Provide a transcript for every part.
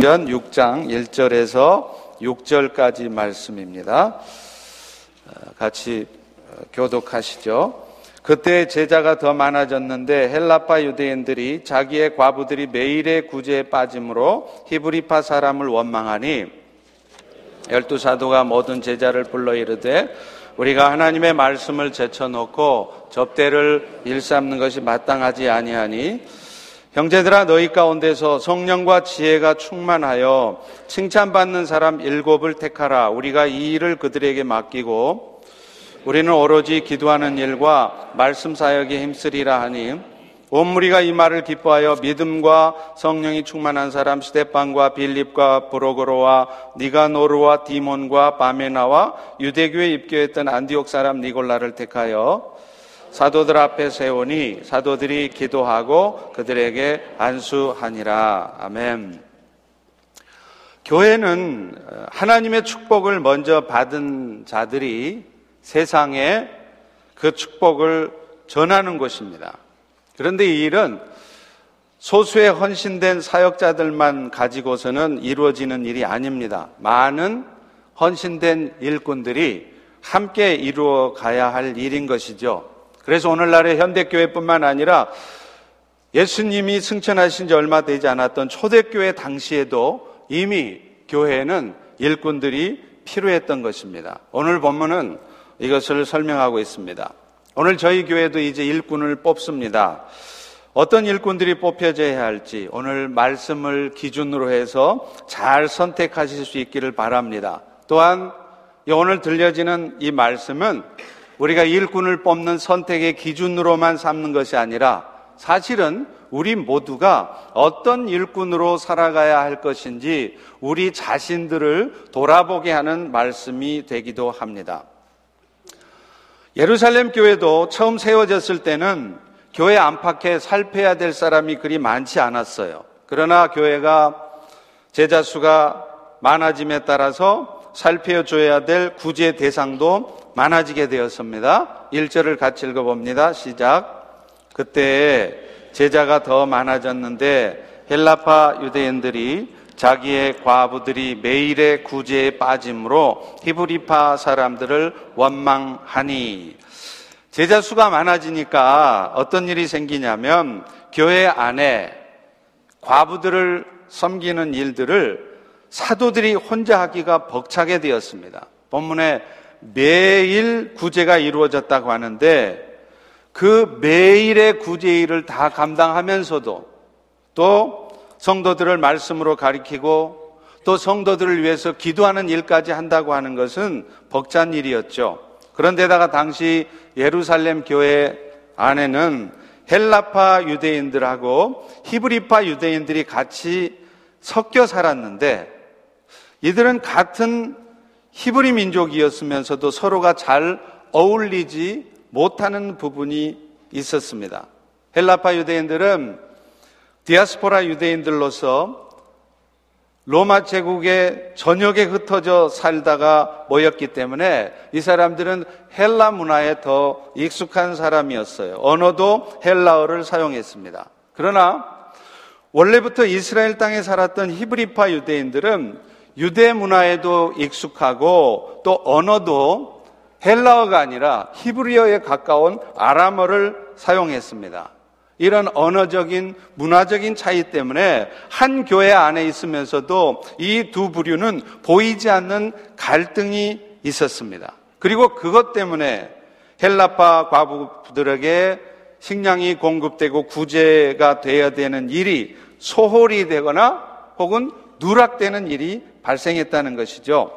전 6장 1절에서 6절까지 말씀입니다. 어, 같이 어, 교독하시죠. 그때 제자가 더 많아졌는데 헬라파 유대인들이 자기의 과부들이 매일의 구제에 빠짐으로 히브리파 사람을 원망하니 열두 사도가 모든 제자를 불러 이르되 우리가 하나님의 말씀을 제쳐놓고 접대를 일삼는 것이 마땅하지 아니하니 형제들아 너희 가운데서 성령과 지혜가 충만하여 칭찬받는 사람 일곱을 택하라. 우리가 이 일을 그들에게 맡기고 우리는 오로지 기도하는 일과 말씀 사역에 힘쓰리라 하니 온 무리가 이 말을 기뻐하여 믿음과 성령이 충만한 사람 스테판과 빌립과 브로그로와 니가노르와 디몬과 바메나와 유대교에 입교했던 안디옥 사람 니골라를 택하여 사도들 앞에 세우니 사도들이 기도하고 그들에게 안수하니라. 아멘. 교회는 하나님의 축복을 먼저 받은 자들이 세상에 그 축복을 전하는 곳입니다. 그런데 이 일은 소수의 헌신된 사역자들만 가지고서는 이루어지는 일이 아닙니다. 많은 헌신된 일꾼들이 함께 이루어 가야 할 일인 것이죠. 그래서 오늘날의 현대교회뿐만 아니라 예수님이 승천하신 지 얼마 되지 않았던 초대교회 당시에도 이미 교회는 일꾼들이 필요했던 것입니다. 오늘 본문은 이것을 설명하고 있습니다. 오늘 저희 교회도 이제 일꾼을 뽑습니다. 어떤 일꾼들이 뽑혀져야 할지 오늘 말씀을 기준으로 해서 잘 선택하실 수 있기를 바랍니다. 또한 오늘 들려지는 이 말씀은 우리가 일꾼을 뽑는 선택의 기준으로만 삼는 것이 아니라 사실은 우리 모두가 어떤 일꾼으로 살아가야 할 것인지 우리 자신들을 돌아보게 하는 말씀이 되기도 합니다. 예루살렘 교회도 처음 세워졌을 때는 교회 안팎에 살펴야 될 사람이 그리 많지 않았어요. 그러나 교회가 제자 수가 많아짐에 따라서 살펴줘야 될 구제 대상도 많아지게 되었습니다. 1절을 같이 읽어봅니다. 시작. 그때 제자가 더 많아졌는데 헬라파 유대인들이 자기의 과부들이 매일의 구제에 빠짐으로 히브리파 사람들을 원망하니 제자 수가 많아지니까 어떤 일이 생기냐면 교회 안에 과부들을 섬기는 일들을 사도들이 혼자 하기가 벅차게 되었습니다. 본문에 매일 구제가 이루어졌다고 하는데 그 매일의 구제 일을 다 감당하면서도 또 성도들을 말씀으로 가리키고 또 성도들을 위해서 기도하는 일까지 한다고 하는 것은 벅찬 일이었죠. 그런데다가 당시 예루살렘 교회 안에는 헬라파 유대인들하고 히브리파 유대인들이 같이 섞여 살았는데 이들은 같은 히브리 민족이었으면서도 서로가 잘 어울리지 못하는 부분이 있었습니다. 헬라파 유대인들은 디아스포라 유대인들로서 로마 제국의 전역에 흩어져 살다가 모였기 때문에 이 사람들은 헬라 문화에 더 익숙한 사람이었어요. 언어도 헬라어를 사용했습니다. 그러나 원래부터 이스라엘 땅에 살았던 히브리파 유대인들은 유대 문화에도 익숙하고 또 언어도 헬라어가 아니라 히브리어에 가까운 아람어를 사용했습니다. 이런 언어적인 문화적인 차이 때문에 한 교회 안에 있으면서도 이 두 부류는 보이지 않는 갈등이 있었습니다. 그리고 그것 때문에 헬라파 과부들에게 식량이 공급되고 구제가 되어야 되는 일이 소홀히 되거나 혹은 누락되는 일이 발생했다는 것이죠.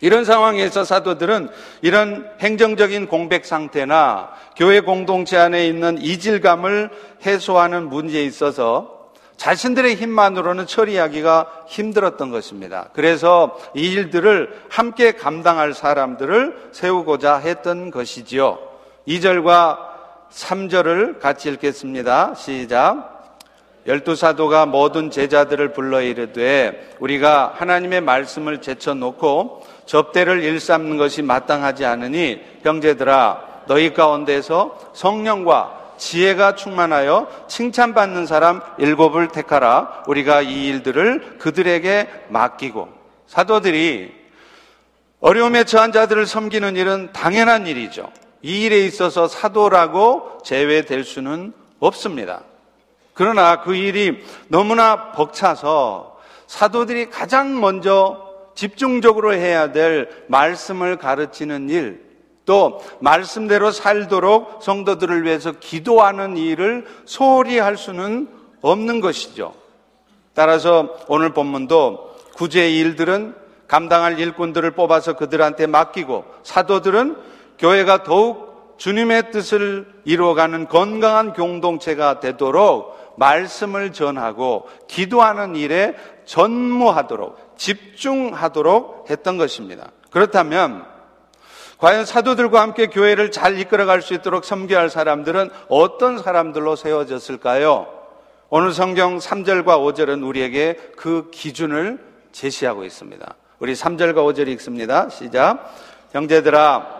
이런 상황에서 사도들은 이런 행정적인 공백 상태나 교회 공동체 안에 있는 이질감을 해소하는 문제에 있어서 자신들의 힘만으로는 처리하기가 힘들었던 것입니다. 그래서 이 일들을 함께 감당할 사람들을 세우고자 했던 것이지요. 2절과 3절을 같이 읽겠습니다. 시작. 열두 사도가 모든 제자들을 불러 이르되 우리가 하나님의 말씀을 제쳐놓고 접대를 일삼는 것이 마땅하지 않으니 형제들아 너희 가운데서 성령과 지혜가 충만하여 칭찬받는 사람 일곱을 택하라. 우리가 이 일들을 그들에게 맡기고 사도들이 어려움에 처한 자들을 섬기는 일은 당연한 일이죠. 이 일에 있어서 사도라고 제외될 수는 없습니다. 그러나 그 일이 너무나 벅차서 사도들이 가장 먼저 집중적으로 해야 될 말씀을 가르치는 일, 또 말씀대로 살도록 성도들을 위해서 기도하는 일을 소홀히 할 수는 없는 것이죠. 따라서 오늘 본문도 구제의 일들은 감당할 일꾼들을 뽑아서 그들한테 맡기고 사도들은 교회가 더욱 주님의 뜻을 이루어가는 건강한 공동체가 되도록 말씀을 전하고 기도하는 일에 전무하도록 집중하도록 했던 것입니다. 그렇다면 과연 사도들과 함께 교회를 잘 이끌어갈 수 있도록 섬겨할 사람들은 어떤 사람들로 세워졌을까요? 오늘 성경 3절과 5절은 우리에게 그 기준을 제시하고 있습니다. 우리 3절과 5절 읽습니다. 시작. 형제들아,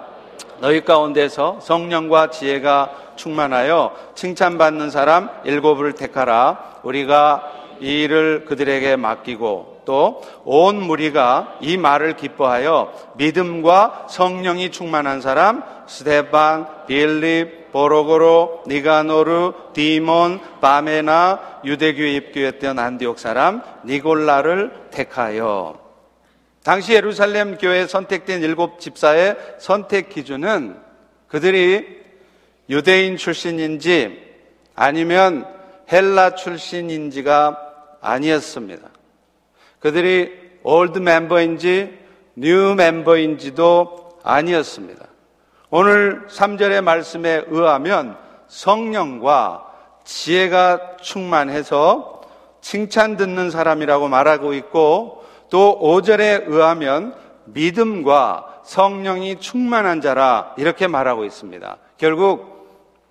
너희 가운데서 성령과 지혜가 충만하여 칭찬받는 사람 일곱을 택하라. 우리가 이 일을 그들에게 맡기고 또 온 무리가 이 말을 기뻐하여 믿음과 성령이 충만한 사람 스테반, 빌립, 보로고로, 니가노르, 디몬, 바메나 유대교에 입교했던 안디옥 사람 니골라를 택하여 당시 예루살렘 교회에 선택된 일곱 집사의 선택 기준은 그들이 유대인 출신인지 아니면 헬라 출신인지가 아니었습니다. 그들이 old member인지 new member인지도 아니었습니다. 오늘 3절의 말씀에 의하면 성령과 지혜가 충만해서 칭찬 듣는 사람이라고 말하고 있고 또 5절에 의하면 믿음과 성령이 충만한 자라 이렇게 말하고 있습니다. 결국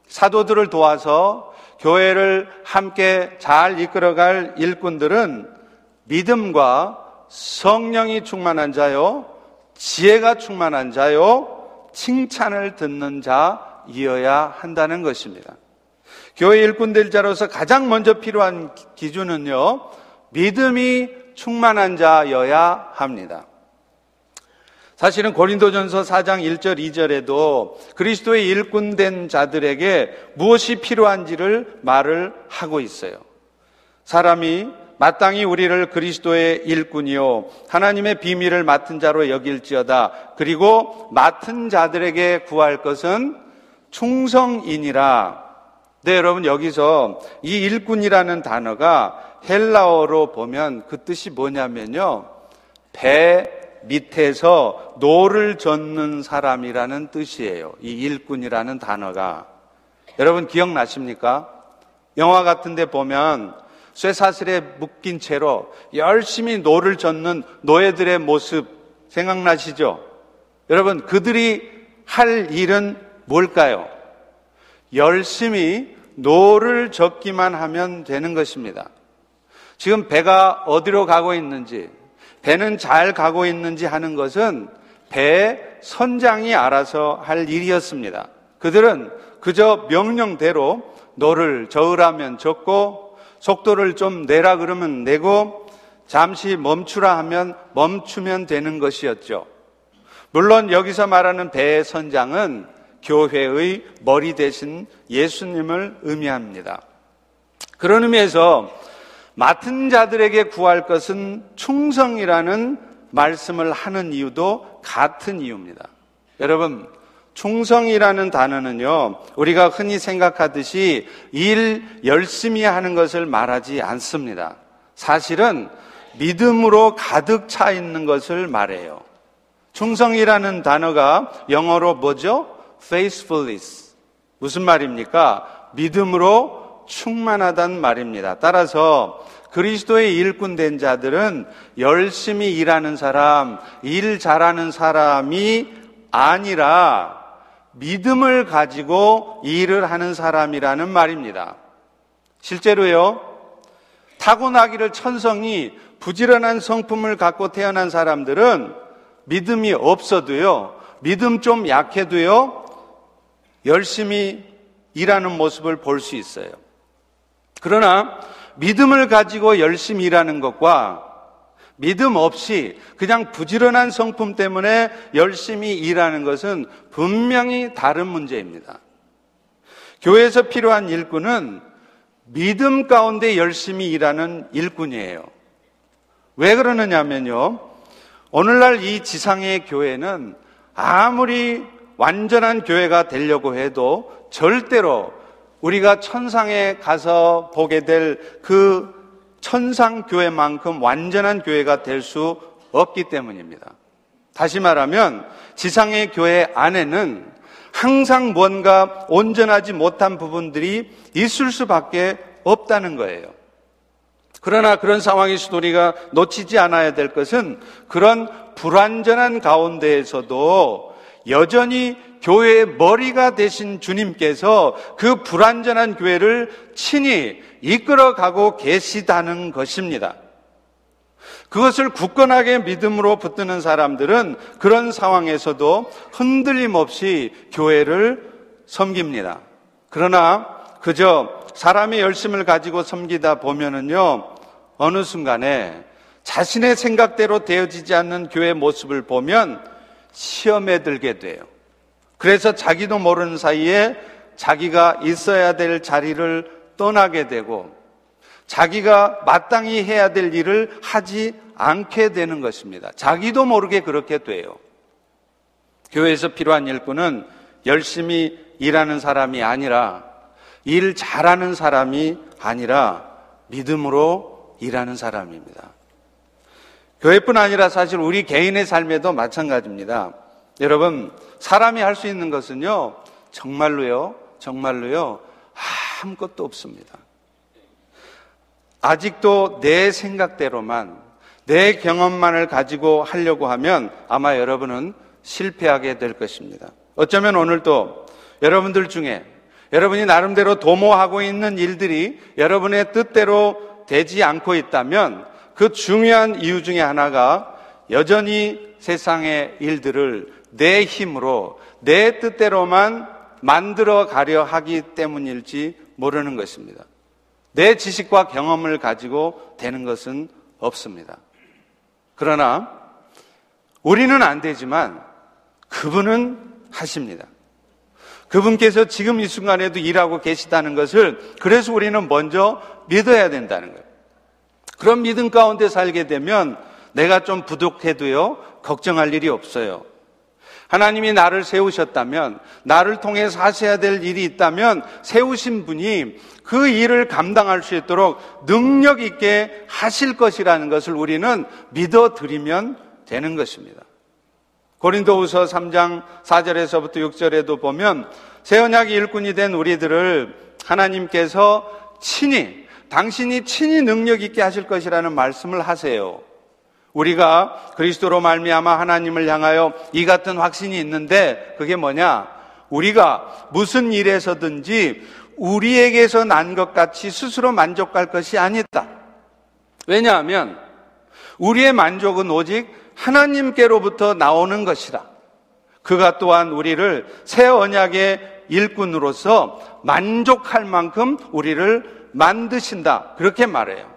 사도들을 도와서 교회를 함께 잘 이끌어갈 일꾼들은 믿음과 성령이 충만한 자요, 지혜가 충만한 자요, 칭찬을 듣는 자이어야 한다는 것입니다. 교회 일꾼 될 자로서 가장 먼저 필요한 기준은요, 믿음이 충만한 자여야 합니다. 사실은 고린도전서 4장 1절 2절에도 그리스도의 일꾼 된 자들에게 무엇이 필요한지를 말을 하고 있어요. 사람이 마땅히 우리를 그리스도의 일꾼이요 하나님의 비밀을 맡은 자로 여길지어다. 그리고 맡은 자들에게 구할 것은 충성이니라. 네, 여러분 여기서 이 일꾼이라는 단어가 헬라어로 보면 그 뜻이 뭐냐면요. 배 밑에서 노를 젓는 사람이라는 뜻이에요. 이 일꾼이라는 단어가. 여러분 기억나십니까? 영화 같은 데 보면 쇠사슬에 묶인 채로 열심히 노를 젓는 노예들의 모습 생각나시죠? 여러분, 그들이 할 일은 뭘까요? 열심히 노를 젓기만 하면 되는 것입니다. 지금 배가 어디로 가고 있는지, 배는 잘 가고 있는지 하는 것은 배 선장이 알아서 할 일이었습니다. 그들은 그저 명령대로 노를 저으라면 젓고 속도를 좀 내라 그러면 내고 잠시 멈추라 하면 멈추면 되는 것이었죠. 물론 여기서 말하는 배의 선장은 교회의 머리 대신 예수님을 의미합니다. 그런 의미에서 맡은 자들에게 구할 것은 충성이라는 말씀을 하는 이유도 같은 이유입니다. 여러분, 충성이라는 단어는요, 우리가 흔히 생각하듯이 일 열심히 하는 것을 말하지 않습니다. 사실은 믿음으로 가득 차 있는 것을 말해요. 충성이라는 단어가 영어로 뭐죠? faithfulness. 무슨 말입니까? 믿음으로 충만하단 말입니다. 따라서 그리스도의 일꾼 된 자들은 열심히 일하는 사람, 일 잘하는 사람이 아니라 믿음을 가지고 일을 하는 사람이라는 말입니다. 실제로요, 타고나기를 천성이 부지런한 성품을 갖고 태어난 사람들은 믿음이 없어도요, 믿음 좀 약해도요, 열심히 일하는 모습을 볼 수 있어요. 그러나 믿음을 가지고 열심히 일하는 것과 믿음 없이 그냥 부지런한 성품 때문에 열심히 일하는 것은 분명히 다른 문제입니다. 교회에서 필요한 일꾼은 믿음 가운데 열심히 일하는 일꾼이에요. 왜 그러느냐면요. 오늘날 이 지상의 교회는 아무리 완전한 교회가 되려고 해도 절대로 우리가 천상에 가서 보게 될 그 천상 교회만큼 완전한 교회가 될 수 없기 때문입니다. 다시 말하면 지상의 교회 안에는 항상 뭔가 온전하지 못한 부분들이 있을 수밖에 없다는 거예요. 그러나 그런 상황에서도 우리가 놓치지 않아야 될 것은 그런 불완전한 가운데에서도 여전히 교회의 머리가 되신 주님께서 그 불완전한 교회를 친히 이끌어가고 계시다는 것입니다. 그것을 굳건하게 믿음으로 붙드는 사람들은 그런 상황에서도 흔들림 없이 교회를 섬깁니다. 그러나 그저 사람의 열심을 가지고 섬기다 보면은요, 어느 순간에 자신의 생각대로 되어지지 않는 교회 모습을 보면 시험에 들게 돼요. 그래서 자기도 모르는 사이에 자기가 있어야 될 자리를 떠나게 되고 자기가 마땅히 해야 될 일을 하지 않게 되는 것입니다. 자기도 모르게 그렇게 돼요. 교회에서 필요한 일꾼은 열심히 일하는 사람이 아니라 일 잘하는 사람이 아니라 믿음으로 일하는 사람입니다. 교회뿐 아니라 사실 우리 개인의 삶에도 마찬가지입니다. 여러분, 사람이 할 수 있는 것은요, 정말로요, 정말로요, 아무것도 없습니다. 아직도 내 생각대로만, 내 경험만을 가지고 하려고 하면 아마 여러분은 실패하게 될 것입니다. 어쩌면 오늘도 여러분들 중에 여러분이 나름대로 도모하고 있는 일들이 여러분의 뜻대로 되지 않고 있다면 그 중요한 이유 중에 하나가 여전히 세상의 일들을 내 힘으로 내 뜻대로만 만들어 가려 하기 때문일지 모르는 것입니다. 내 지식과 경험을 가지고 되는 것은 없습니다. 그러나 우리는 안 되지만 그분은 하십니다. 그분께서 지금 이 순간에도 일하고 계시다는 것을 그래서 우리는 먼저 믿어야 된다는 거예요. 그런 믿음 가운데 살게 되면 내가 좀 부족해도요, 걱정할 일이 없어요. 하나님이 나를 세우셨다면, 나를 통해서 하셔야 될 일이 있다면, 세우신 분이 그 일을 감당할 수 있도록 능력 있게 하실 것이라는 것을 우리는 믿어드리면 되는 것입니다. 고린도후서 3장 4절에서부터 6절에도 보면 새 언약의 일꾼이 된 우리들을 하나님께서 친히 당신이 친히 능력 있게 하실 것이라는 말씀을 하세요. 우리가 그리스도로 말미암아 하나님을 향하여 이 같은 확신이 있는데 그게 뭐냐? 우리가 무슨 일에서든지 우리에게서 난 것 같이 스스로 만족할 것이 아니다. 왜냐하면 우리의 만족은 오직 하나님께로부터 나오는 것이라. 그가 또한 우리를 새 언약의 일꾼으로서 만족할 만큼 우리를 만드신다. 그렇게 말해요.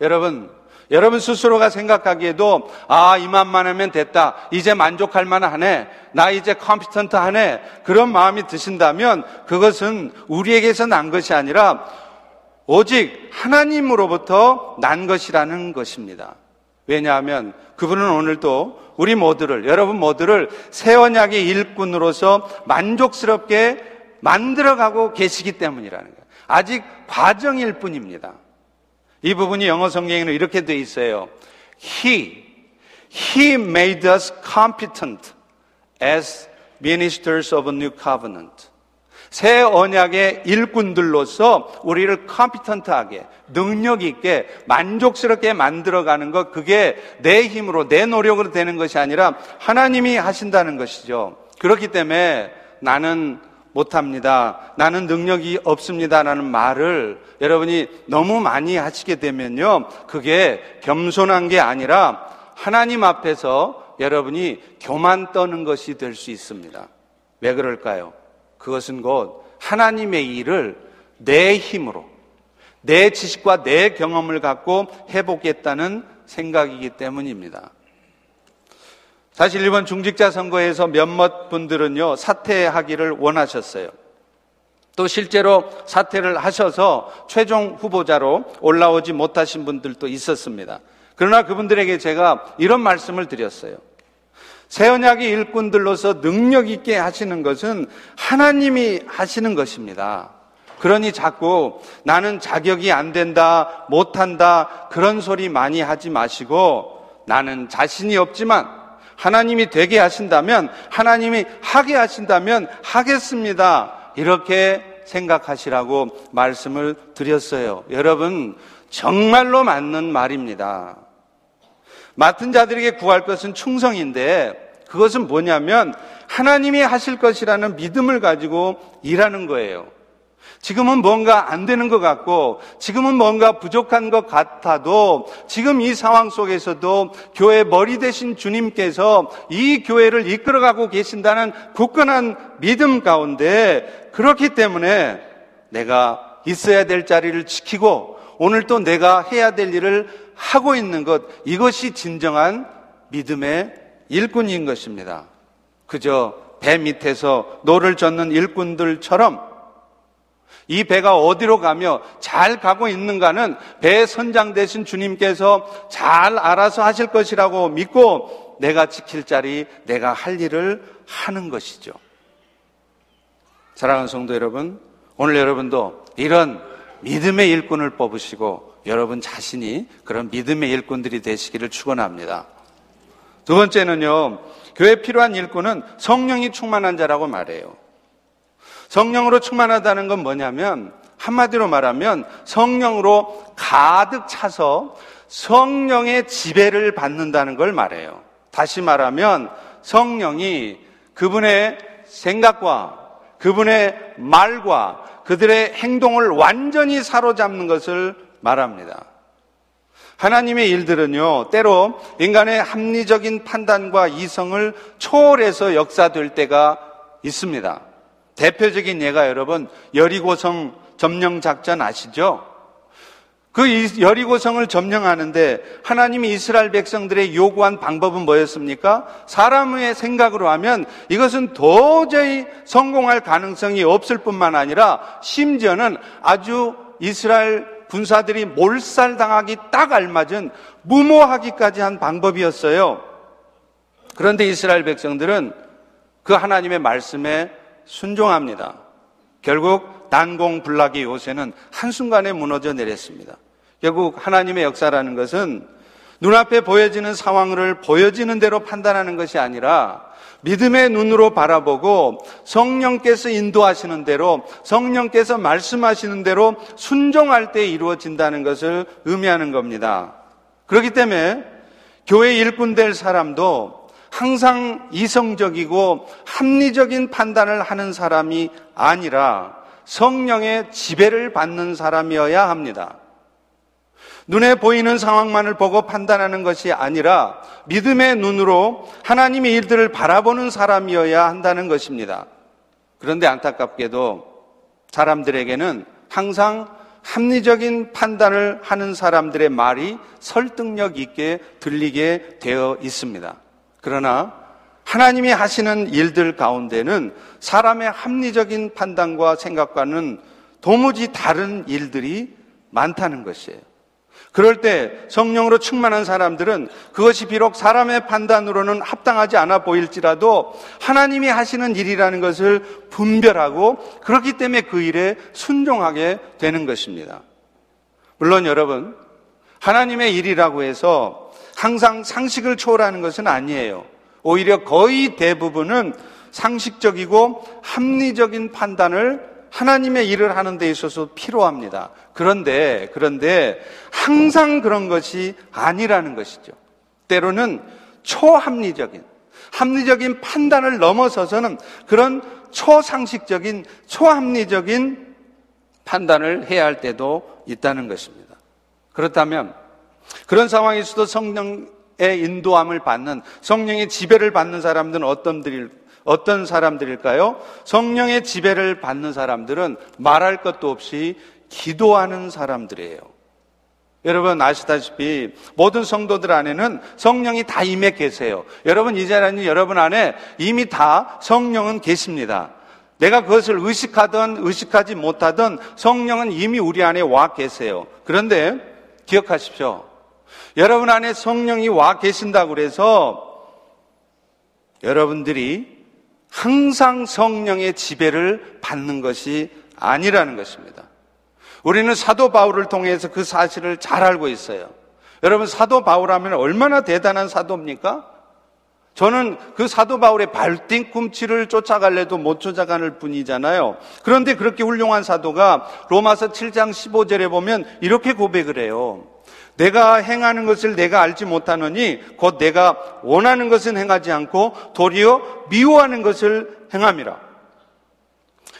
여러분, 여러분 스스로가 생각하기에도 아 이만만 하면 됐다. 이제 만족할 만하네. 나 이제 컴피턴트 하네. 그런 마음이 드신다면 그것은 우리에게서 난 것이 아니라 오직 하나님으로부터 난 것이라는 것입니다. 왜냐하면 그분은 오늘도 우리 모두를 여러분 모두를 새 언약의 일꾼으로서 만족스럽게 만들어가고 계시기 때문이라는 거예요. 아직 과정일 뿐입니다 이 부분이 영어 성경에는 이렇게 돼 있어요. He, He made us competent as ministers of a new covenant. 새 언약의 일꾼들로서 우리를 컴피턴트하게 능력 있게 만족스럽게 만들어가는 것 그게 내 힘으로 내 노력으로 되는 것이 아니라 하나님이 하신다는 것이죠. 그렇기 때문에 나는 못합니다. 나는 능력이 없습니다라는 말을 여러분이 너무 많이 하시게 되면요. 그게 겸손한 게 아니라 하나님 앞에서 여러분이 교만 떠는 것이 될 수 있습니다. 왜 그럴까요? 그것은 곧 하나님의 일을 내 힘으로, 내 지식과 내 경험을 갖고 해보겠다는 생각이기 때문입니다. 사실 이번 중직자 선거에서 몇몇 분들은요, 사퇴하기를 원하셨어요. 또 실제로 사퇴를 하셔서 최종 후보자로 올라오지 못하신 분들도 있었습니다. 그러나 그분들에게 제가 이런 말씀을 드렸어요. 새 언약의 일꾼들로서 능력 있게 하시는 것은 하나님이 하시는 것입니다. 그러니 자꾸 나는 자격이 안 된다, 못한다, 그런 소리 많이 하지 마시고 나는 자신이 없지만 하나님이 되게 하신다면, 하나님이 하게 하신다면 하겠습니다. 이렇게 생각하시라고 말씀을 드렸어요. 여러분, 정말로 맞는 말입니다. 맡은 자들에게 구할 것은 충성인데 그것은 뭐냐면 하나님이 하실 것이라는 믿음을 가지고 일하는 거예요. 지금은 뭔가 안 되는 것 같고, 지금은 뭔가 부족한 것 같아도, 지금 이 상황 속에서도 교회 머리 대신 주님께서 이 교회를 이끌어가고 계신다는 굳건한 믿음 가운데, 그렇기 때문에 내가 있어야 될 자리를 지키고, 오늘 또 내가 해야 될 일을 하고 있는 것, 이것이 진정한 믿음의 일꾼인 것입니다. 그저 배 밑에서 노를 젓는 일꾼들처럼 이 배가 어디로 가며 잘 가고 있는가는 배 선장 되신 주님께서 잘 알아서 하실 것이라고 믿고 내가 지킬 자리, 내가 할 일을 하는 것이죠. 사랑하는 성도 여러분, 오늘 여러분도 이런 믿음의 일꾼을 뽑으시고 여러분 자신이 그런 믿음의 일꾼들이 되시기를 축원합니다. 두 번째는요, 교회 필요한 일꾼은 성령이 충만한 자라고 말해요. 성령으로 충만하다는 건 뭐냐면 한마디로 말하면 성령으로 가득 차서 성령의 지배를 받는다는 걸 말해요. 다시 말하면 성령이 그분의 생각과 그분의 말과 그들의 행동을 완전히 사로잡는 것을 말합니다. 하나님의 일들은요, 때로 인간의 합리적인 판단과 이성을 초월해서 역사될 때가 있습니다. 대표적인 예가 여러분 여리고성 점령 작전 아시죠? 그 여리고성을 점령하는데 하나님이 이스라엘 백성들의 요구한 방법은 뭐였습니까? 사람의 생각으로 하면 이것은 도저히 성공할 가능성이 없을 뿐만 아니라 심지어는 아주 이스라엘 군사들이 몰살당하기 딱 알맞은 무모하기까지 한 방법이었어요. 그런데 이스라엘 백성들은 그 하나님의 말씀에 순종합니다. 결국 난공불락의 요새는 한순간에 무너져 내렸습니다. 결국 하나님의 역사라는 것은 눈앞에 보여지는 상황을 보여지는 대로 판단하는 것이 아니라 믿음의 눈으로 바라보고 성령께서 인도하시는 대로 성령께서 말씀하시는 대로 순종할 때 이루어진다는 것을 의미하는 겁니다. 그렇기 때문에 교회 일꾼 될 사람도 항상 이성적이고 합리적인 판단을 하는 사람이 아니라 성령의 지배를 받는 사람이어야 합니다. 눈에 보이는 상황만을 보고 판단하는 것이 아니라 믿음의 눈으로 하나님의 일들을 바라보는 사람이어야 한다는 것입니다. 그런데 안타깝게도 사람들에게는 항상 합리적인 판단을 하는 사람들의 말이 설득력 있게 들리게 되어 있습니다. 그러나 하나님이 하시는 일들 가운데는 사람의 합리적인 판단과 생각과는 도무지 다른 일들이 많다는 것이에요. 그럴 때 성령으로 충만한 사람들은 그것이 비록 사람의 판단으로는 합당하지 않아 보일지라도 하나님이 하시는 일이라는 것을 분별하고 그렇기 때문에 그 일에 순종하게 되는 것입니다. 물론 여러분, 하나님의 일이라고 해서 항상 상식을 초월하는 것은 아니에요. 오히려 거의 대부분은 상식적이고 합리적인 판단을 하나님의 일을 하는 데 있어서 필요합니다. 그런데, 그런데 항상 그런 것이 아니라는 것이죠. 때로는 초합리적인, 합리적인 판단을 넘어서서는 그런 초상식적인, 초합리적인 판단을 해야 할 때도 있다는 것입니다. 그렇다면 그런 상황에서도 성령의 인도함을 받는 성령의 지배를 받는 사람들은 어떤 분들일 어떤 사람들일까요? 성령의 지배를 받는 사람들은 말할 것도 없이 기도하는 사람들이에요. 여러분 아시다시피 모든 성도들 안에는 성령이 다 임해 계세요. 여러분 이 자리에 여러분 안에 이미 다 성령은 계십니다. 내가 그것을 의식하든 의식하지 못하든 성령은 이미 우리 안에 와 계세요. 그런데 기억하십시오. 여러분 안에 성령이 와 계신다고 그래서 여러분들이 항상 성령의 지배를 받는 것이 아니라는 것입니다. 우리는 사도 바울을 통해서 그 사실을 잘 알고 있어요. 여러분 사도 바울 하면 얼마나 대단한 사도입니까? 저는 그 사도 바울의 발뒤꿈치를 쫓아갈래도 못 쫓아가는 뿐이잖아요. 그런데 그렇게 훌륭한 사도가 로마서 7장 15절에 보면 이렇게 고백을 해요. 내가 행하는 것을 내가 알지 못하느니 곧 내가 원하는 것은 행하지 않고 도리어 미워하는 것을 행함이라.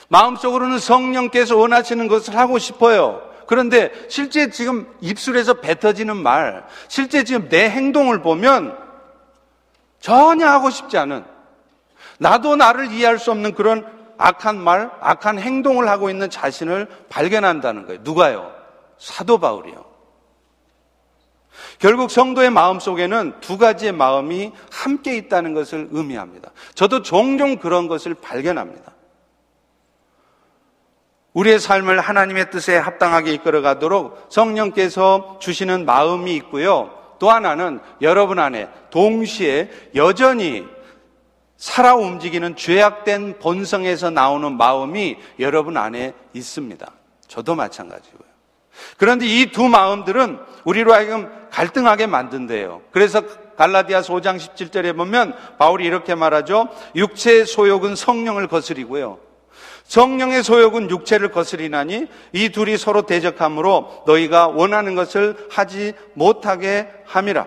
마음속으로는 성령께서 원하시는 것을 하고 싶어요. 그런데 실제 지금 입술에서 뱉어지는 말, 실제 지금 내 행동을 보면 전혀 하고 싶지 않은, 나도 나를 이해할 수 없는 그런 악한 말, 악한 행동을 하고 있는 자신을 발견한다는 거예요. 누가요? 사도 바울이요. 결국 성도의 마음 속에는 두 가지의 마음이 함께 있다는 것을 의미합니다. 저도 종종 그런 것을 발견합니다. 우리의 삶을 하나님의 뜻에 합당하게 이끌어 가도록 성령께서 주시는 마음이 있고요. 또 하나는 여러분 안에 동시에 여전히 살아 움직이는 죄악된 본성에서 나오는 마음이 여러분 안에 있습니다. 저도 마찬가지고요. 그런데 이 두 마음들은 우리로 하여금 갈등하게 만든대요. 그래서 갈라디아서 5장 17절에 보면 바울이 이렇게 말하죠. 육체의 소욕은 성령을 거스리고요. 성령의 소욕은 육체를 거스리나니 이 둘이 서로 대적함으로 너희가 원하는 것을 하지 못하게 함이라.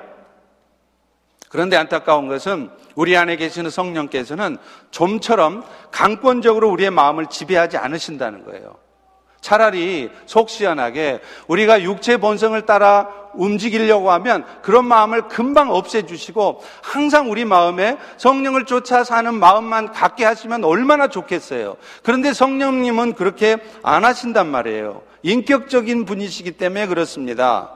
그런데 안타까운 것은 우리 안에 계시는 성령께서는 좀처럼 강권적으로 우리의 마음을 지배하지 않으신다는 거예요. 차라리 속 시원하게 우리가 육체 본성을 따라 움직이려고 하면 그런 마음을 금방 없애주시고 항상 우리 마음에 성령을 쫓아 사는 마음만 갖게 하시면 얼마나 좋겠어요. 그런데 성령님은 그렇게 안 하신단 말이에요. 인격적인 분이시기 때문에 그렇습니다.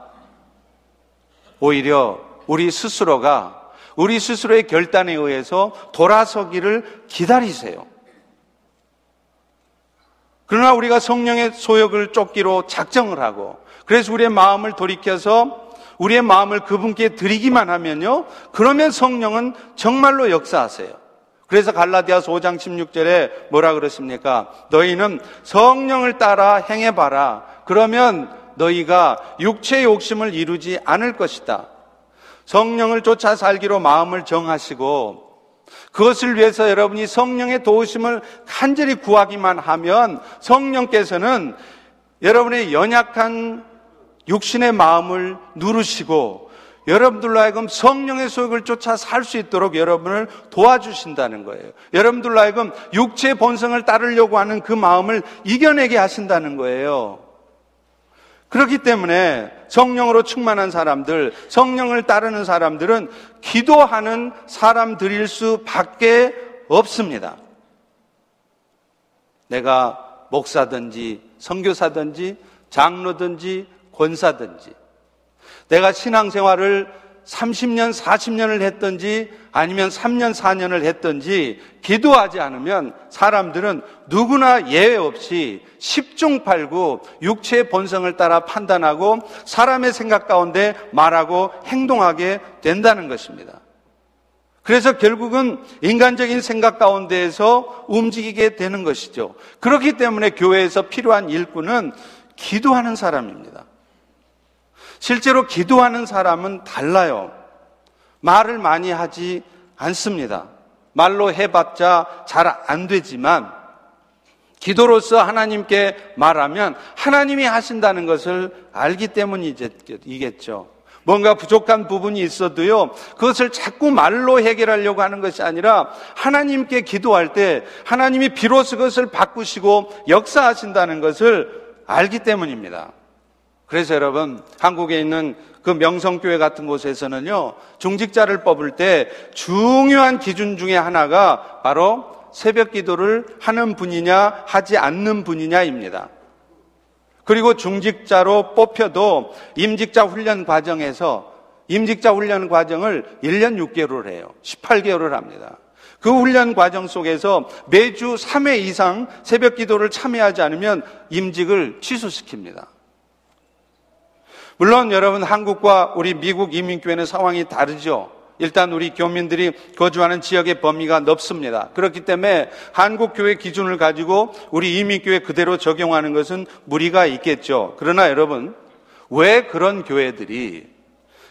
오히려 우리 스스로가 우리 스스로의 결단에 의해서 돌아서기를 기다리세요. 그러나 우리가 성령의 소욕을 쫓기로 작정을 하고 그래서 우리의 마음을 돌이켜서 우리의 마음을 그분께 드리기만 하면요. 그러면 성령은 정말로 역사하세요. 그래서 갈라디아서 5장 16절에 뭐라 그랬습니까? 너희는 성령을 따라 행해 봐라. 그러면 너희가 육체의 욕심을 이루지 않을 것이다. 성령을 쫓아 살기로 마음을 정하시고 그것을 위해서 여러분이 성령의 도우심을 간절히 구하기만 하면 성령께서는 여러분의 연약한 육신의 마음을 누르시고 여러분들로 하여금 성령의 소욕을 쫓아 살 수 있도록 여러분을 도와주신다는 거예요. 여러분들로 하여금 육체의 본성을 따르려고 하는 그 마음을 이겨내게 하신다는 거예요. 그렇기 때문에 성령으로 충만한 사람들, 성령을 따르는 사람들은 기도하는 사람들일 수밖에 없습니다. 내가 목사든지 선교사든지 장로든지 권사든지 내가 신앙생활을 30년, 40년을 했든지 아니면 3년, 4년을 했든지 기도하지 않으면 사람들은 누구나 예외 없이 10중 8구 육체의 본성을 따라 판단하고 사람의 생각 가운데 말하고 행동하게 된다는 것입니다. 그래서 결국은 인간적인 생각 가운데에서 움직이게 되는 것이죠. 그렇기 때문에 교회에서 필요한 일꾼은 기도하는 사람입니다. 실제로 기도하는 사람은 달라요. 말을 많이 하지 않습니다. 말로 해봤자 잘 안 되지만 기도로서 하나님께 말하면 하나님이 하신다는 것을 알기 때문이겠죠. 뭔가 부족한 부분이 있어도요, 그것을 자꾸 말로 해결하려고 하는 것이 아니라 하나님께 기도할 때 하나님이 비로소 그것을 바꾸시고 역사하신다는 것을 알기 때문입니다. 그래서 여러분, 한국에 있는 그 명성교회 같은 곳에서는요, 중직자를 뽑을 때 중요한 기준 중에 하나가 바로 새벽 기도를 하는 분이냐, 하지 않는 분이냐입니다. 그리고 중직자로 뽑혀도 임직자 훈련 과정에서 임직자 훈련 과정을 1년 6개월을 해요. 18개월을 합니다. 그 훈련 과정 속에서 매주 3회 이상 새벽 기도를 참여하지 않으면 임직을 취소시킵니다. 물론 여러분 한국과 우리 미국 이민교회는 상황이 다르죠. 일단 우리 교민들이 거주하는 지역의 범위가 넓습니다. 그렇기 때문에 한국 교회 기준을 가지고 우리 이민교회 그대로 적용하는 것은 무리가 있겠죠. 그러나 여러분, 왜 그런 교회들이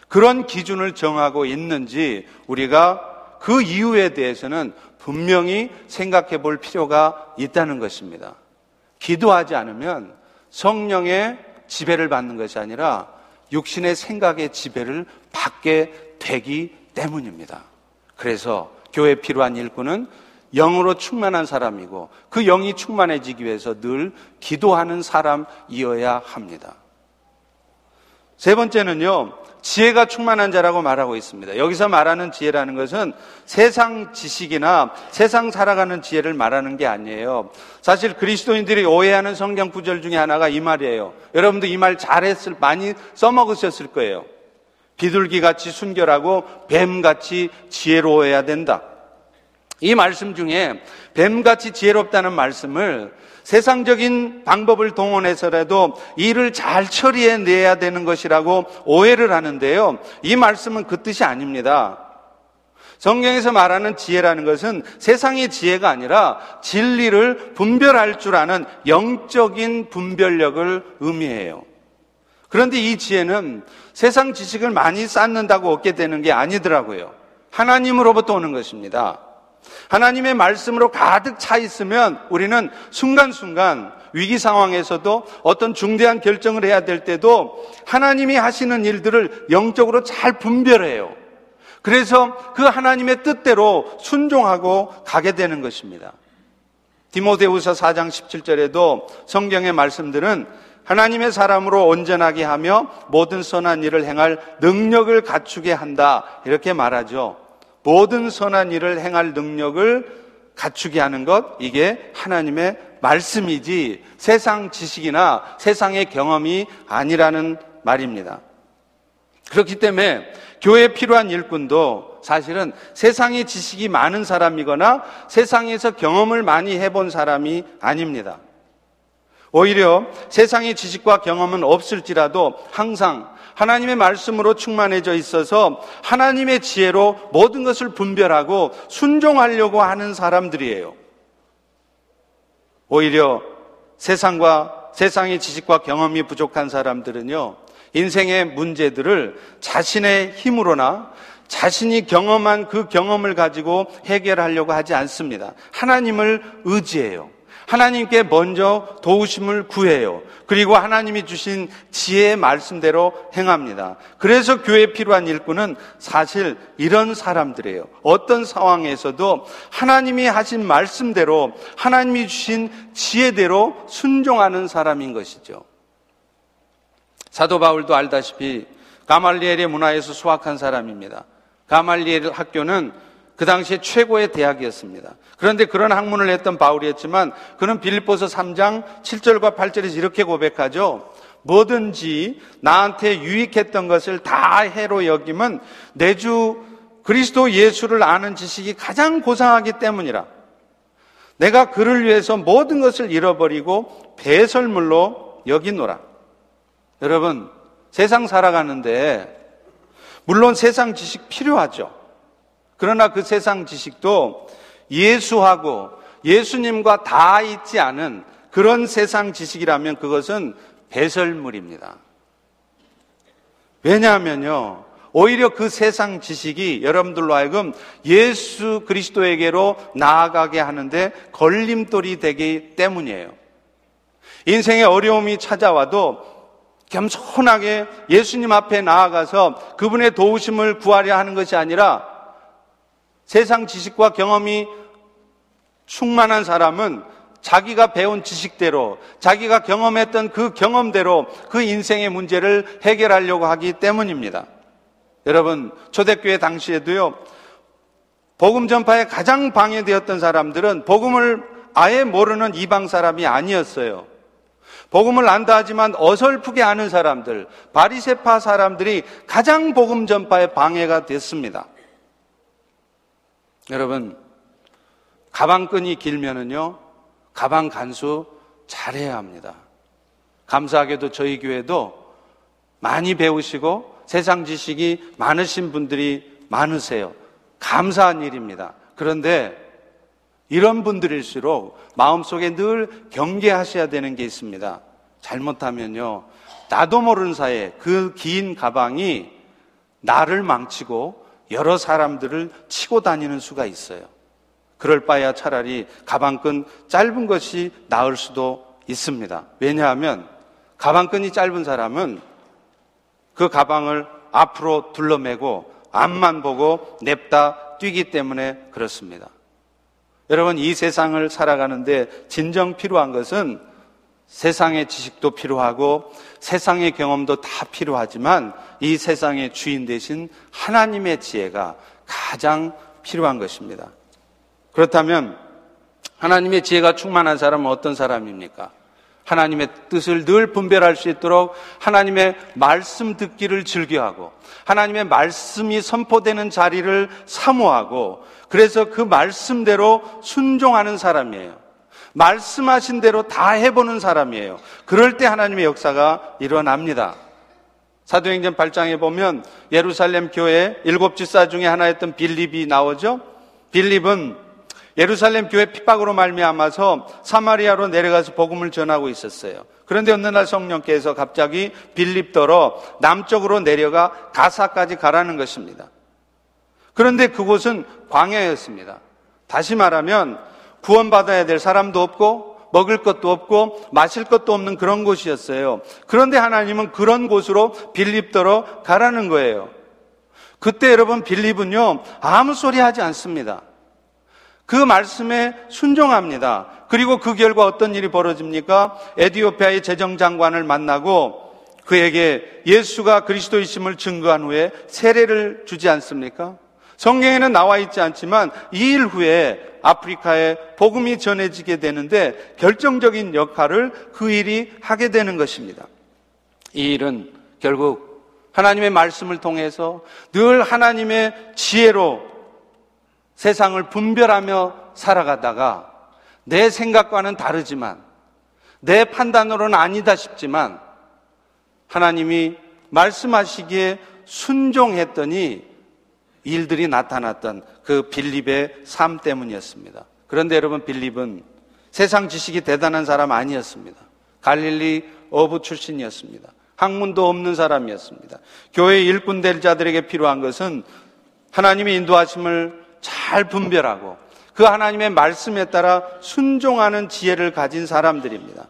그런 기준을 정하고 있는지 우리가 그 이유에 대해서는 분명히 생각해 볼 필요가 있다는 것입니다. 기도하지 않으면 성령의 지배를 받는 것이 아니라 육신의 생각의 지배를 받게 되기 때문입니다. 그래서 교회 필요한 일꾼은 영으로 충만한 사람이고 그 영이 충만해지기 위해서 늘 기도하는 사람이어야 합니다. 세 번째는요, 지혜가 충만한 자라고 말하고 있습니다. 여기서 말하는 지혜라는 것은 세상 지식이나 세상 살아가는 지혜를 말하는 게 아니에요. 사실 그리스도인들이 오해하는 성경 구절 중에 하나가 이 말이에요. 여러분도 이 말 잘했을, 많이 써먹으셨을 거예요. 비둘기 같이 순결하고 뱀 같이 지혜로워야 된다. 이 말씀 중에 뱀같이 지혜롭다는 말씀을 세상적인 방법을 동원해서라도 일을 잘 처리해 내야 되는 것이라고 오해를 하는데요. 이 말씀은 그 뜻이 아닙니다. 성경에서 말하는 지혜라는 것은 세상의 지혜가 아니라 진리를 분별할 줄 아는 영적인 분별력을 의미해요. 그런데 이 지혜는 세상 지식을 많이 쌓는다고 얻게 되는 게 아니더라고요. 하나님으로부터 오는 것입니다. 하나님의 말씀으로 가득 차 있으면 우리는 순간순간 위기 상황에서도 어떤 중대한 결정을 해야 될 때도 하나님이 하시는 일들을 영적으로 잘 분별해요. 그래서 그 하나님의 뜻대로 순종하고 가게 되는 것입니다. 디모데후서 4장 17절에도 성경의 말씀들은 하나님의 사람으로 온전하게 하며 모든 선한 일을 행할 능력을 갖추게 한다. 이렇게 말하죠. 모든 선한 일을 행할 능력을 갖추게 하는 것, 이게 하나님의 말씀이지 세상 지식이나 세상의 경험이 아니라는 말입니다. 그렇기 때문에 교회에 필요한 일꾼도 사실은 세상의 지식이 많은 사람이거나 세상에서 경험을 많이 해본 사람이 아닙니다. 오히려 세상의 지식과 경험은 없을지라도 항상 하나님의 말씀으로 충만해져 있어서 하나님의 지혜로 모든 것을 분별하고 순종하려고 하는 사람들이에요. 오히려 세상과 세상의 지식과 경험이 부족한 사람들은요, 인생의 문제들을 자신의 힘으로나 자신이 경험한 그 경험을 가지고 해결하려고 하지 않습니다. 하나님을 의지해요. 하나님께 먼저 도우심을 구해요. 그리고 하나님이 주신 지혜의 말씀대로 행합니다. 그래서 교회에 필요한 일꾼은 사실 이런 사람들이에요. 어떤 상황에서도 하나님이 하신 말씀대로 하나님이 주신 지혜대로 순종하는 사람인 것이죠. 사도 바울도 알다시피 가말리엘의 문화에서 수학한 사람입니다. 가말리엘 학교는 그 당시에 최고의 대학이었습니다. 그런데 그런 학문을 했던 바울이었지만 그는 빌립보서 3장 7절과 8절에서 이렇게 고백하죠. 뭐든지 나한테 유익했던 것을 다 해로 여김은 내 주 그리스도 예수를 아는 지식이 가장 고상하기 때문이라. 내가 그를 위해서 모든 것을 잃어버리고 배설물로 여기노라. 여러분, 세상 살아가는데 물론 세상 지식 필요하죠. 그러나 그 세상 지식도 예수하고 예수님과 다 있지 않은 그런 세상 지식이라면 그것은 배설물입니다. 왜냐하면요. 오히려 그 세상 지식이 여러분들로 하여금 예수 그리스도에게로 나아가게 하는데 걸림돌이 되기 때문이에요. 인생의 어려움이 찾아와도 겸손하게 예수님 앞에 나아가서 그분의 도우심을 구하려 하는 것이 아니라 세상 지식과 경험이 충만한 사람은 자기가 배운 지식대로, 자기가 경험했던 그 경험대로 그 인생의 문제를 해결하려고 하기 때문입니다. 여러분, 초대교회 당시에도요, 복음 전파에 가장 방해되었던 사람들은 복음을 아예 모르는 이방 사람이 아니었어요. 복음을 안다 하지만 어설프게 아는 사람들, 바리세파 사람들이 가장 복음 전파에 방해가 됐습니다. 여러분, 가방끈이 길면은요, 가방 간수 잘해야 합니다. 감사하게도 저희 교회도 많이 배우시고 세상 지식이 많으신 분들이 많으세요. 감사한 일입니다. 그런데 이런 분들일수록 마음속에 늘 경계하셔야 되는 게 있습니다. 잘못하면요. 나도 모르는 사이에 그 긴 가방이 나를 망치고 여러 사람들을 치고 다니는 수가 있어요. 그럴 바야 차라리 가방끈 짧은 것이 나을 수도 있습니다. 왜냐하면 가방끈이 짧은 사람은 그 가방을 앞으로 둘러매고 앞만 보고 냅다 뛰기 때문에 그렇습니다. 여러분, 이 세상을 살아가는데 진정 필요한 것은 세상의 지식도 필요하고 세상의 경험도 다 필요하지만 이 세상의 주인 대신 하나님의 지혜가 가장 필요한 것입니다. 그렇다면 하나님의 지혜가 충만한 사람은 어떤 사람입니까? 하나님의 뜻을 늘 분별할 수 있도록 하나님의 말씀 듣기를 즐겨하고 하나님의 말씀이 선포되는 자리를 사모하고 그래서 그 말씀대로 순종하는 사람이에요. 말씀하신 대로 다 해보는 사람이에요. 그럴 때 하나님의 역사가 일어납니다. 사도행전 8장에 보면 예루살렘 교회 일곱 집사 중에 하나였던 빌립이 나오죠. 빌립은 예루살렘 교회 핍박으로 말미암아서 사마리아로 내려가서 복음을 전하고 있었어요. 그런데 어느 날 성령께서 갑자기 빌립더러 남쪽으로 내려가 가사까지 가라는 것입니다. 그런데 그곳은 광야였습니다. 다시 말하면 구원받아야 될 사람도 없고 먹을 것도 없고 마실 것도 없는 그런 곳이었어요. 그런데 하나님은 그런 곳으로 빌립더러 가라는 거예요. 그때 여러분 빌립은요 아무 소리 하지 않습니다. 그 말씀에 순종합니다. 그리고 그 결과 어떤 일이 벌어집니까? 에디오피아의 재정장관을 만나고 그에게 예수가 그리스도이심을 증거한 후에 세례를 주지 않습니까? 성경에는 나와 있지 않지만 이 일 후에 아프리카에 복음이 전해지게 되는데 결정적인 역할을 그 일이 하게 되는 것입니다. 이 일은 결국 하나님의 말씀을 통해서 늘 하나님의 지혜로 세상을 분별하며 살아가다가 내 생각과는 다르지만 내 판단으로는 아니다 싶지만 하나님이 말씀하시기에 순종했더니 일들이 나타났던 그 빌립의 삶 때문이었습니다. 그런데 여러분 빌립은 세상 지식이 대단한 사람 아니었습니다. 갈릴리 어부 출신이었습니다. 학문도 없는 사람이었습니다. 교회 일꾼 될 자들에게 필요한 것은 하나님의 인도하심을 잘 분별하고 그 하나님의 말씀에 따라 순종하는 지혜를 가진 사람들입니다.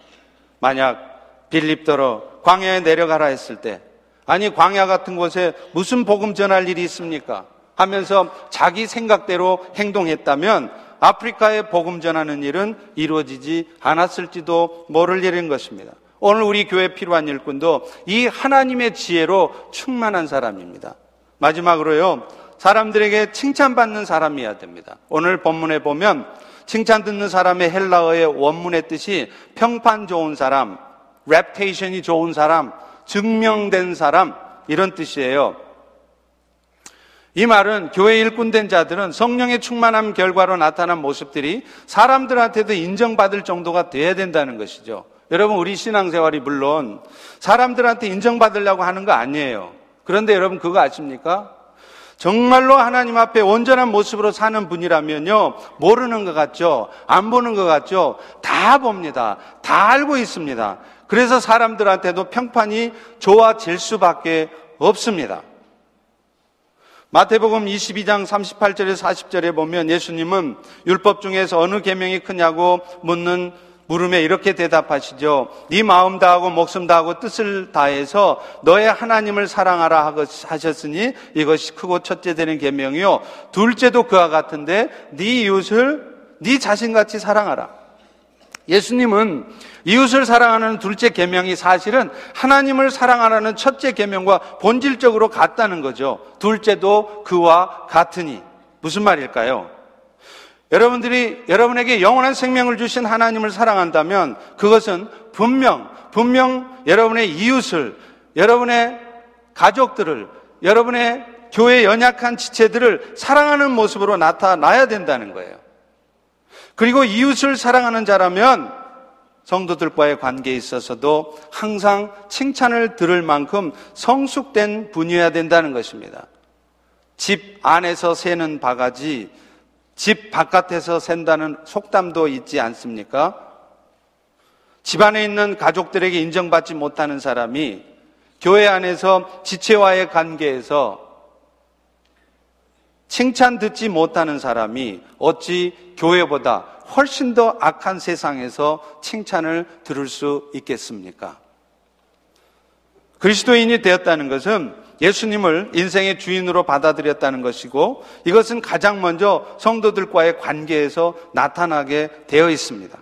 만약 빌립더러 광야에 내려가라 했을 때 아니 광야 같은 곳에 무슨 복음 전할 일이 있습니까? 하면서 자기 생각대로 행동했다면 아프리카에 복음 전하는 일은 이루어지지 않았을지도 모를 일인 것입니다. 오늘 우리 교회 필요한 일꾼도 이 하나님의 지혜로 충만한 사람입니다. 마지막으로요, 사람들에게 칭찬받는 사람이어야 됩니다. 오늘 본문에 보면 칭찬 듣는 사람의 헬라어의 원문의 뜻이 평판 좋은 사람, 랩테이션이 좋은 사람, 증명된 사람, 이런 뜻이에요. 이 말은 교회 일꾼된 자들은 성령의 충만함 결과로 나타난 모습들이 사람들한테도 인정받을 정도가 돼야 된다는 것이죠. 여러분, 우리 신앙생활이 물론 사람들한테 인정받으려고 하는 거 아니에요. 그런데 여러분, 그거 아십니까? 정말로 하나님 앞에 온전한 모습으로 사는 분이라면요, 모르는 것 같죠? 안 보는 것 같죠? 다 봅니다. 다 알고 있습니다. 그래서 사람들한테도 평판이 좋아질 수밖에 없습니다. 마태복음 22장 38절에 40절에 보면 예수님은 율법 중에서 어느 계명이 크냐고 묻는 물음에 이렇게 대답하시죠. 네 마음 다하고 목숨 다하고 뜻을 다해서 너의 하나님을 사랑하라 하셨으니 이것이 크고 첫째 되는 계명이요. 둘째도 그와 같은데 네 이웃을 네 자신같이 사랑하라. 예수님은 이웃을 사랑하는 둘째 계명이 사실은 하나님을 사랑하라는 첫째 계명과 본질적으로 같다는 거죠. 둘째도 그와 같으니 무슨 말일까요? 여러분들이 여러분에게 영원한 생명을 주신 하나님을 사랑한다면 그것은 분명 분명 여러분의 이웃을 여러분의 가족들을 여러분의 교회 연약한 지체들을 사랑하는 모습으로 나타나야 된다는 거예요. 그리고 이웃을 사랑하는 자라면 성도들과의 관계에 있어서도 항상 칭찬을 들을 만큼 성숙된 분이어야 된다는 것입니다. 집 안에서 새는 바가지, 집 바깥에서 샌다는 속담도 있지 않습니까? 집 안에 있는 가족들에게 인정받지 못하는 사람이 교회 안에서 지체와의 관계에서 칭찬 듣지 못하는 사람이 어찌 교회보다 훨씬 더 악한 세상에서 칭찬을 들을 수 있겠습니까? 그리스도인이 되었다는 것은 예수님을 인생의 주인으로 받아들였다는 것이고 이것은 가장 먼저 성도들과의 관계에서 나타나게 되어 있습니다.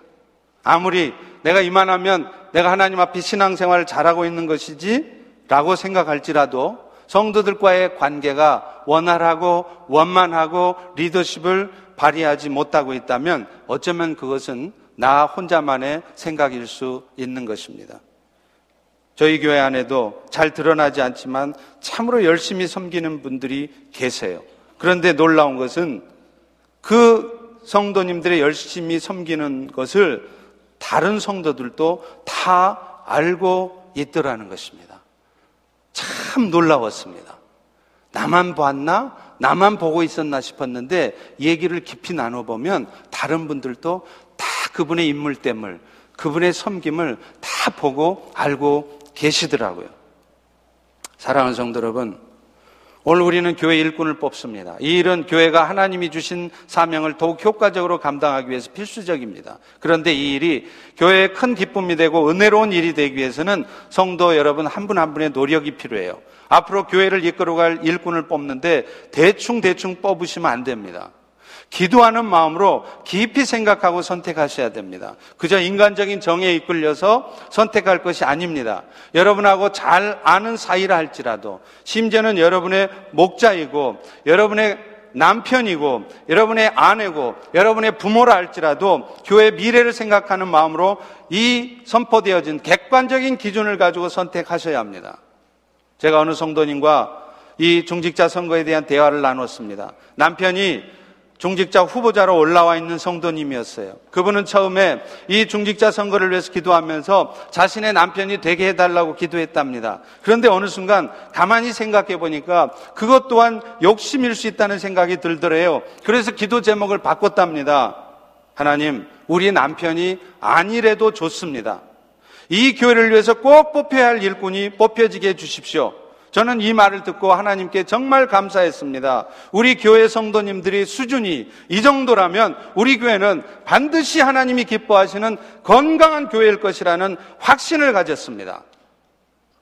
아무리 내가 이만하면 내가 하나님 앞에 신앙생활을 잘하고 있는 것이지 라고 생각할지라도 성도들과의 관계가 원활하고 원만하고 리더십을 발휘하지 못하고 있다면 어쩌면 그것은 나 혼자만의 생각일 수 있는 것입니다. 저희 교회 안에도 잘 드러나지 않지만 참으로 열심히 섬기는 분들이 계세요. 그런데 놀라운 것은 그 성도님들의 열심히 섬기는 것을 다른 성도들도 다 알고 있더라는 것입니다. 참 놀라웠습니다. 나만 봤나? 나만 보고 있었나 싶었는데 얘기를 깊이 나눠보면 다른 분들도 다 그분의 인물됨을, 그분의 섬김을 다 보고 알고 계시더라고요. 사랑하는 성도 여러분, 오늘 우리는 교회 일꾼을 뽑습니다. 이 일은 교회가 하나님이 주신 사명을 더욱 효과적으로 감당하기 위해서 필수적입니다. 그런데 이 일이 교회의 큰 기쁨이 되고 은혜로운 일이 되기 위해서는 성도 여러분 한 분한 한 분의 노력이 필요해요. 앞으로 교회를 이끌어갈 일꾼을 뽑는데 대충 대충 뽑으시면 안 됩니다. 기도하는 마음으로 깊이 생각하고 선택하셔야 됩니다. 그저 인간적인 정에 이끌려서 선택할 것이 아닙니다. 여러분하고 잘 아는 사이라 할지라도 심지어는 여러분의 목자이고 여러분의 남편이고 여러분의 아내고 여러분의 부모라 할지라도 교회 미래를 생각하는 마음으로 이 선포되어진 객관적인 기준을 가지고 선택하셔야 합니다. 제가 어느 성도님과 이 중직자 선거에 대한 대화를 나눴습니다. 남편이 중직자 후보자로 올라와 있는 성도님이었어요. 그분은 처음에 이 중직자 선거를 위해서 기도하면서 자신의 남편이 되게 해달라고 기도했답니다. 그런데 어느 순간 가만히 생각해 보니까 그것 또한 욕심일 수 있다는 생각이 들더래요. 그래서 기도 제목을 바꿨답니다. 하나님, 우리 남편이 아니래도 좋습니다. 이 교회를 위해서 꼭 뽑혀야 할 일꾼이 뽑혀지게 해주십시오. 저는 이 말을 듣고 하나님께 정말 감사했습니다. 우리 교회 성도님들이 수준이 이 정도라면 우리 교회는 반드시 하나님이 기뻐하시는 건강한 교회일 것이라는 확신을 가졌습니다.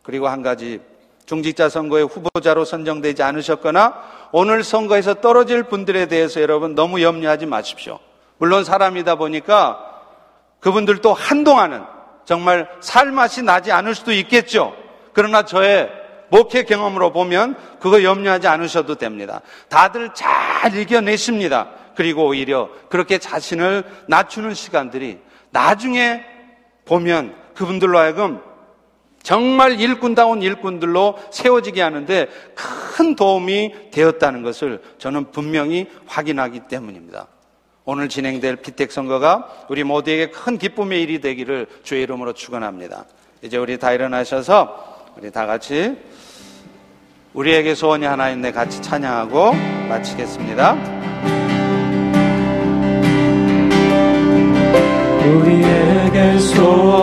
그리고 한 가지 중직자 선거의 후보자로 선정되지 않으셨거나 오늘 선거에서 떨어질 분들에 대해서 여러분 너무 염려하지 마십시오. 물론 사람이다 보니까 그분들도 한동안은 정말 살맛이 나지 않을 수도 있겠죠. 그러나 저의 목회 경험으로 보면 그거 염려하지 않으셔도 됩니다. 다들 잘 이겨내십니다. 그리고 오히려 그렇게 자신을 낮추는 시간들이 나중에 보면 그분들로 하여금 정말 일꾼다운 일꾼들로 세워지게 하는데 큰 도움이 되었다는 것을 저는 분명히 확인하기 때문입니다. 오늘 진행될 피택 선거가 우리 모두에게 큰 기쁨의 일이 되기를 주의 이름으로 축원합니다. 이제 우리 다 일어나셔서 우리 다 같이 우리에게 소원이 하나 있는데 같이 찬양하고 마치겠습니다. 우리에게 소원